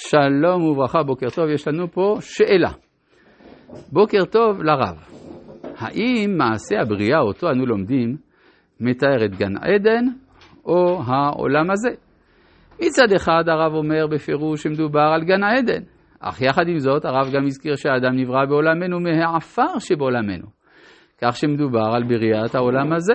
שלום וברכה, בוקר טוב, יש לנו פה שאלה. בוקר טוב לרב. האם מעשה הבריאה אותו אנו לומדים מתאר את גן עדן או העולם הזה? מצד אחד הרב אומר בפירוש שמדובר על גן העדן, אך יחד עם זאת הרב גם הזכיר שהאדם נברא בעולמנו מהעפר שבעולמנו, כך שמדובר על בריאת העולם הזה.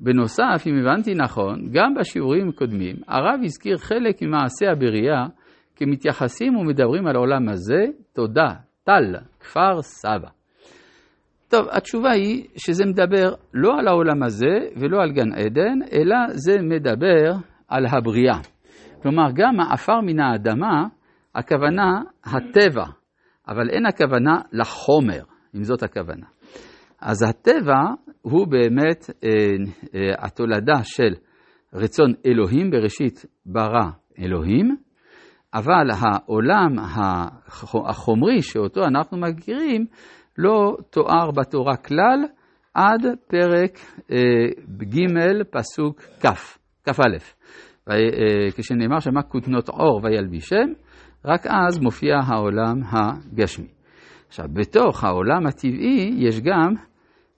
בנוסף, אם הבנתי נכון, גם בשיעורים הקודמים הרב הזכיר חלק ממעשה הבריאה כמתייחסים ומדברים על העולם הזה, תודה, טל, כפר סבא. טוב, התשובה היא שזה מדבר לא על העולם הזה ולא על גן עדן, אלא זה מדבר על הבריאה. כלומר, גם העפר מן האדמה, הכוונה הטבע, אבל אין הכוונה לחומר, אם זאת הכוונה. אז הטבע הוא באמת אה, אה, התולדה של רצון אלוהים, בראשית ברא אלוהים, אבל העולם החומרי שאותו אנחנו מכירים לא תואר בתורה כלל עד פרק אה, ג' פסוק כ', כ"א. אה, כשנאמר שמה כותנות עור וילבישם, רק אז מופיע העולם הגשמי. עכשיו, בתוך העולם הטבעי יש גם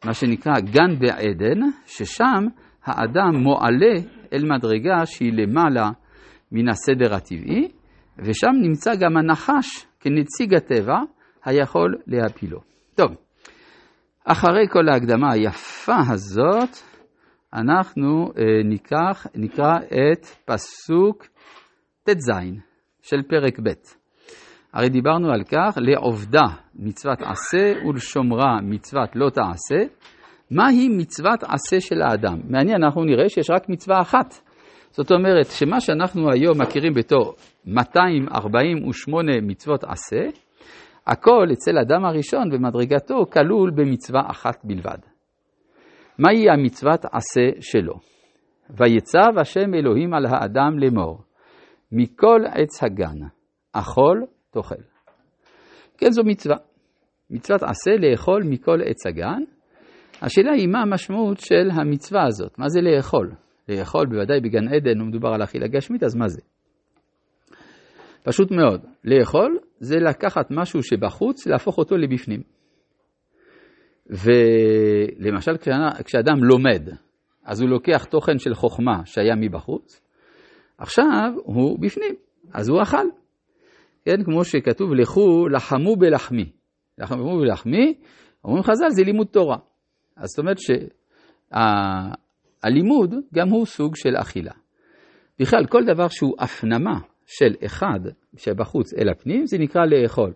מה שנקרא גן בעדן, ששם האדם מועלה אל מדרגה שהיא למעלה מן הסדר הטבעי, ושם נמצא גם הנחש כנציג הטבע היכול להפילו. טוב, אחרי כל ההקדמה היפה הזאת, אנחנו אה, ניקח, נקרא את פסוק ט"ז של פרק ב'. הרי דיברנו על כך, לעובדה מצוות עשה ולשומרה מצוות לא תעשה. מהי מצוות עשה של האדם? מעניין, אנחנו נראה שיש רק מצווה אחת. זאת אומרת, שמה שאנחנו היום מכירים בתור 248 מצוות עשה, הכל אצל אדם הראשון במדרגתו כלול במצווה אחת בלבד. מהי המצוות עשה שלו? ויצב השם אלוהים על האדם לאמור, מכל עץ הגן, אכול תאכל. כן, זו מצווה. מצוות עשה לאכול מכל עץ הגן. השאלה היא מה המשמעות של המצווה הזאת, מה זה לאכול? לאכול בוודאי בגן עדן, הוא מדובר על אכילה גשמית, אז מה זה? פשוט מאוד, לאכול זה לקחת משהו שבחוץ, להפוך אותו לבפנים. ולמשל כשאדם לומד, אז הוא לוקח תוכן של חוכמה שהיה מבחוץ, עכשיו הוא בפנים, אז הוא אכל. כן, כמו שכתוב, לכו לחמו בלחמי. לחמו בלחמי, אומרים חז"ל, זה לימוד תורה. אז זאת אומרת שהלימוד גם הוא סוג של אכילה. בכלל, כל דבר שהוא הפנמה של אחד שבחוץ אל הפנים, זה נקרא לאכול.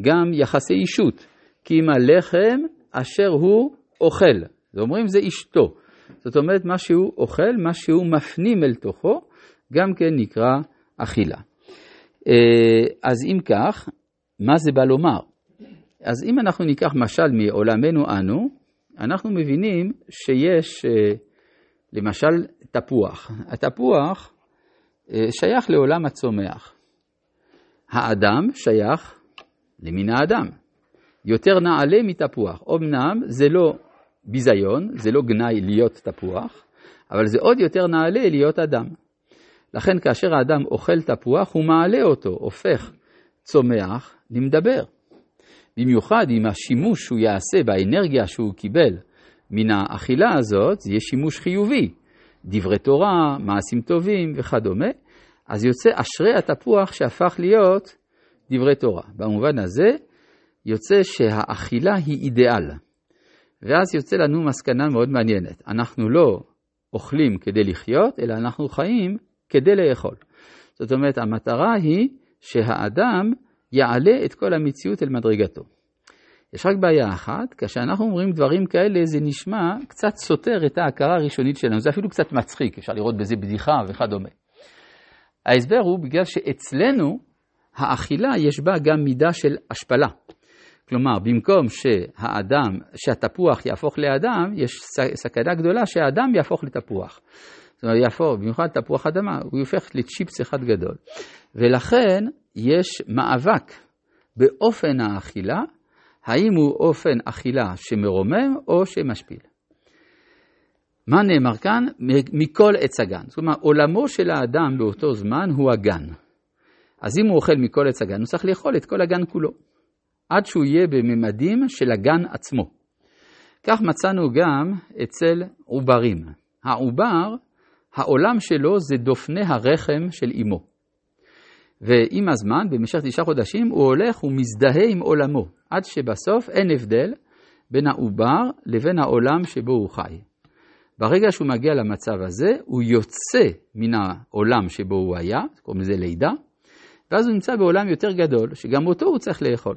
גם יחסי אישות, כי אם הלחם אשר הוא אוכל. זה אומרים זה אשתו. זאת אומרת, מה שהוא אוכל, מה שהוא מפנים אל תוכו, גם כן נקרא אכילה. אה, אז אם כך, מה זה בא לומר? אז אם אנחנו ניקח משל מעולמנו אנו, אנחנו מבינים שיש אה, למשל תפוח. התפוח אה, שייך לעולם הצומח. האדם שייך למין האדם. יותר נעלה מתפוח. אמנם זה לא ביזיון, זה לא גנאי להיות תפוח, אבל זה עוד יותר נעלה להיות אדם. לכן כאשר האדם אוכל תפוח, הוא מעלה אותו, הופך צומח למדבר. במיוחד אם השימוש שהוא יעשה באנרגיה שהוא קיבל מן האכילה הזאת, זה יהיה שימוש חיובי. דברי תורה, מעשים טובים וכדומה, אז יוצא אשרי התפוח שהפך להיות דברי תורה. במובן הזה, יוצא שהאכילה היא אידיאל. ואז יוצא לנו מסקנה מאוד מעניינת. אנחנו לא אוכלים כדי לחיות, אלא אנחנו חיים כדי לאכול. זאת אומרת, המטרה היא שהאדם יעלה את כל המציאות אל מדרגתו. יש רק בעיה אחת, כשאנחנו אומרים דברים כאלה זה נשמע קצת סותר את ההכרה הראשונית שלנו, זה אפילו קצת מצחיק, אפשר לראות בזה בדיחה וכדומה. ההסבר הוא בגלל שאצלנו האכילה יש בה גם מידה של השפלה. כלומר, במקום שהאדם, שהתפוח יהפוך לאדם, יש סכנה גדולה שהאדם יהפוך לתפוח. זאת אומרת, יהפוך, במיוחד תפוח אדמה, הוא הופך לצ'יפס אחד גדול. ולכן יש מאבק באופן האכילה, האם הוא אופן אכילה שמרומם או שמשפיל. מה נאמר כאן? מכל עץ הגן. זאת אומרת, עולמו של האדם באותו זמן הוא הגן. אז אם הוא אוכל מכל עץ הגן, הוא צריך לאכול את כל הגן כולו, עד שהוא יהיה בממדים של הגן עצמו. כך מצאנו גם אצל עוברים. העובר, העולם שלו זה דופני הרחם של אמו. ועם הזמן, במשך תשעה חודשים, הוא הולך ומזדהה עם עולמו, עד שבסוף אין הבדל בין העובר לבין העולם שבו הוא חי. ברגע שהוא מגיע למצב הזה, הוא יוצא מן העולם שבו הוא היה, קוראים לזה לידה, ואז הוא נמצא בעולם יותר גדול, שגם אותו הוא צריך לאכול.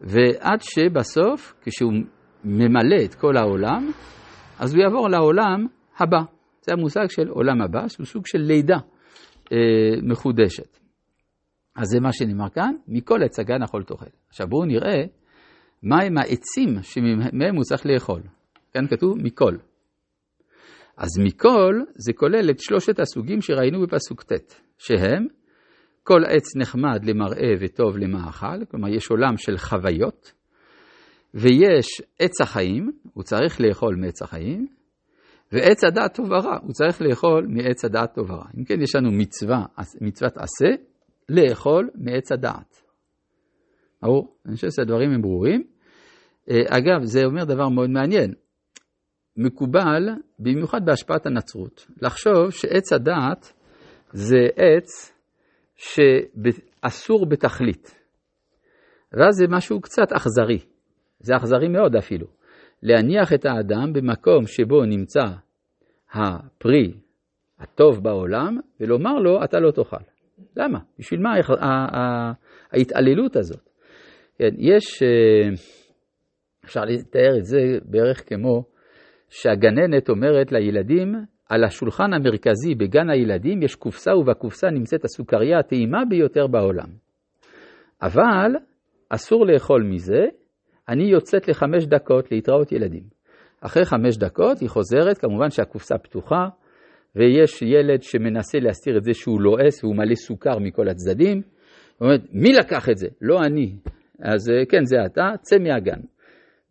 ועד שבסוף, כשהוא ממלא את כל העולם, אז הוא יעבור לעולם הבא. זה המושג של עולם הבא, שהוא סוג של לידה אה, מחודשת. אז זה מה שנאמר כאן, מכל עץ הגן אכול תאכל. עכשיו בואו נראה מהם העצים שמהם הוא צריך לאכול. כאן כתוב מכל. אז מכל זה כולל את שלושת הסוגים שראינו בפסוק ט', שהם כל עץ נחמד למראה וטוב למאכל, כלומר יש עולם של חוויות, ויש עץ החיים, הוא צריך לאכול מעץ החיים, ועץ הדעת טוב ורע, הוא צריך לאכול מעץ הדעת טוב ורע. אם כן, יש לנו מצווה, מצוות עשה, לאכול מעץ הדעת. ברור, אני חושב שהדברים הם ברורים. אה, אגב, זה אומר דבר מאוד מעניין. מקובל, במיוחד בהשפעת הנצרות, לחשוב שעץ הדעת זה עץ שאסור בתכלית. ואז זה משהו קצת אכזרי. זה אכזרי מאוד אפילו. להניח את האדם במקום שבו נמצא הפרי הטוב בעולם, ולומר לו, אתה לא תאכל. למה? בשביל מה ההתעללות הזאת? כן, יש, אה, אפשר לתאר את זה בערך כמו שהגננת אומרת לילדים, על השולחן המרכזי בגן הילדים יש קופסה ובקופסה נמצאת הסוכריה הטעימה ביותר בעולם. אבל אסור לאכול מזה, אני יוצאת לחמש דקות להתראות ילדים. אחרי חמש דקות היא חוזרת, כמובן שהקופסה פתוחה, ויש ילד שמנסה להסתיר את זה שהוא לועס והוא מלא סוכר מכל הצדדים. היא אומרת, מי לקח את זה? לא אני. אז אה, כן, זה אתה, צא מהגן.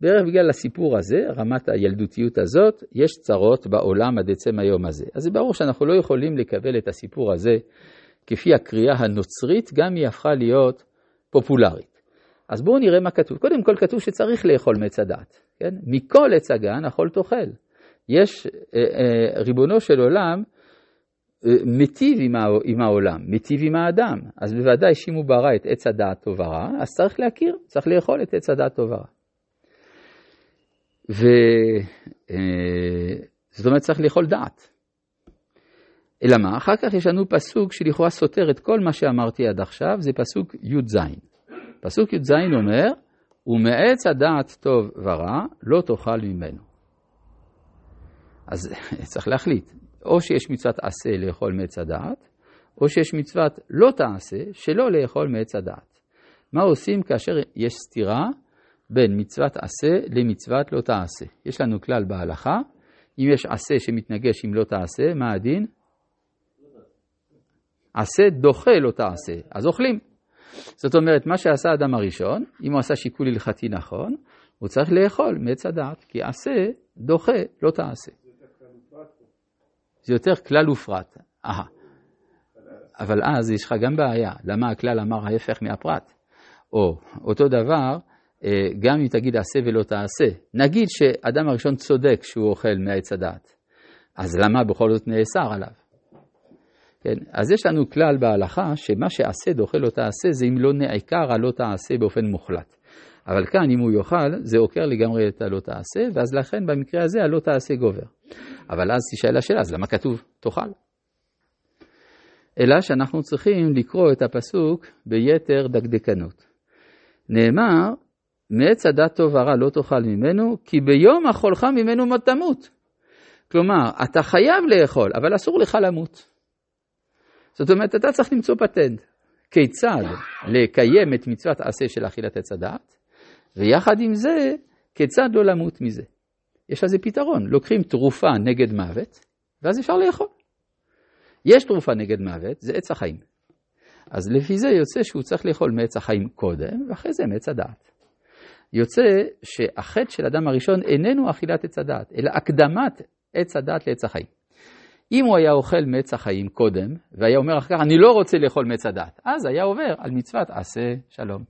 בערך בגלל הסיפור הזה, רמת הילדותיות הזאת, יש צרות בעולם עד עצם היום הזה. אז זה ברור שאנחנו לא יכולים לקבל את הסיפור הזה כפי הקריאה הנוצרית, גם היא הפכה להיות פופולרית. אז בואו נראה מה כתוב. קודם כל כתוב שצריך לאכול מעץ הדעת. כן? מכל עץ הגן אכול תאכל. יש, אה, אה, ריבונו של עולם אה, מיטיב עם העולם, מיטיב עם האדם. אז בוודאי שאם הוא ברא את עץ הדעת טוב ורע, אז צריך להכיר, צריך לאכול את עץ הדעת טוב ורע. וזאת אומרת צריך לאכול דעת. אלא מה? אחר כך יש לנו פסוק שלכאורה סותר את כל מה שאמרתי עד עכשיו, זה פסוק י"ז. פסוק י"ז אומר, ומעץ הדעת טוב ורע לא תאכל ממנו. אז צריך להחליט, או שיש מצוות עשה לאכול מעץ הדעת, או שיש מצוות לא תעשה שלא לאכול מעץ הדעת. מה עושים כאשר יש סתירה בין מצוות עשה למצוות לא תעשה? יש לנו כלל בהלכה, אם יש עשה שמתנגש עם לא תעשה, מה הדין? עשה דוחה לא תעשה, אז אוכלים. זאת אומרת, מה שעשה האדם הראשון, אם הוא עשה שיקול הלכתי נכון, הוא צריך לאכול מעץ הדעת, כי עשה דוחה לא תעשה. זה יותר כלל ופרט. אהה. אבל אז יש לך גם בעיה, למה הכלל אמר ההפך מהפרט? או אותו דבר, אה, גם אם תגיד עשה ולא תעשה, נגיד שאדם הראשון צודק שהוא אוכל מעץ הדעת, אז למה בכל זאת נאסר עליו? כן? אז יש לנו כלל בהלכה שמה שעשה דוחה לא תעשה זה אם לא נעקר הלא תעשה באופן מוחלט. אבל כאן אם הוא יאכל זה עוקר לגמרי את הלא תעשה ואז לכן במקרה הזה הלא תעשה גובר. אבל אז תשאל השאלה אז למה כתוב תאכל? אלא שאנחנו צריכים לקרוא את הפסוק ביתר דקדקנות. נאמר מעץ הדת טוב ורע לא תאכל ממנו כי ביום אכולך ממנו מות תמות. כלומר אתה חייב לאכול אבל אסור לך למות. זאת אומרת, אתה צריך למצוא פטנט. כיצד לקיים את מצוות עשה של אכילת עץ הדעת, ויחד עם זה, כיצד לא למות מזה. יש לזה פתרון, לוקחים תרופה נגד מוות, ואז אפשר לאכול. יש תרופה נגד מוות, זה עץ החיים. אז לפי זה יוצא שהוא צריך לאכול מעץ החיים קודם, ואחרי זה מעץ הדעת. יוצא שהחטא של אדם הראשון איננו אכילת עץ הדעת, אלא הקדמת עץ הדעת לעץ החיים. אם הוא היה אוכל מעץ החיים קודם, והיה אומר אחר כך, אני לא רוצה לאכול מעץ הדת, אז היה עובר על מצוות עשה שלום.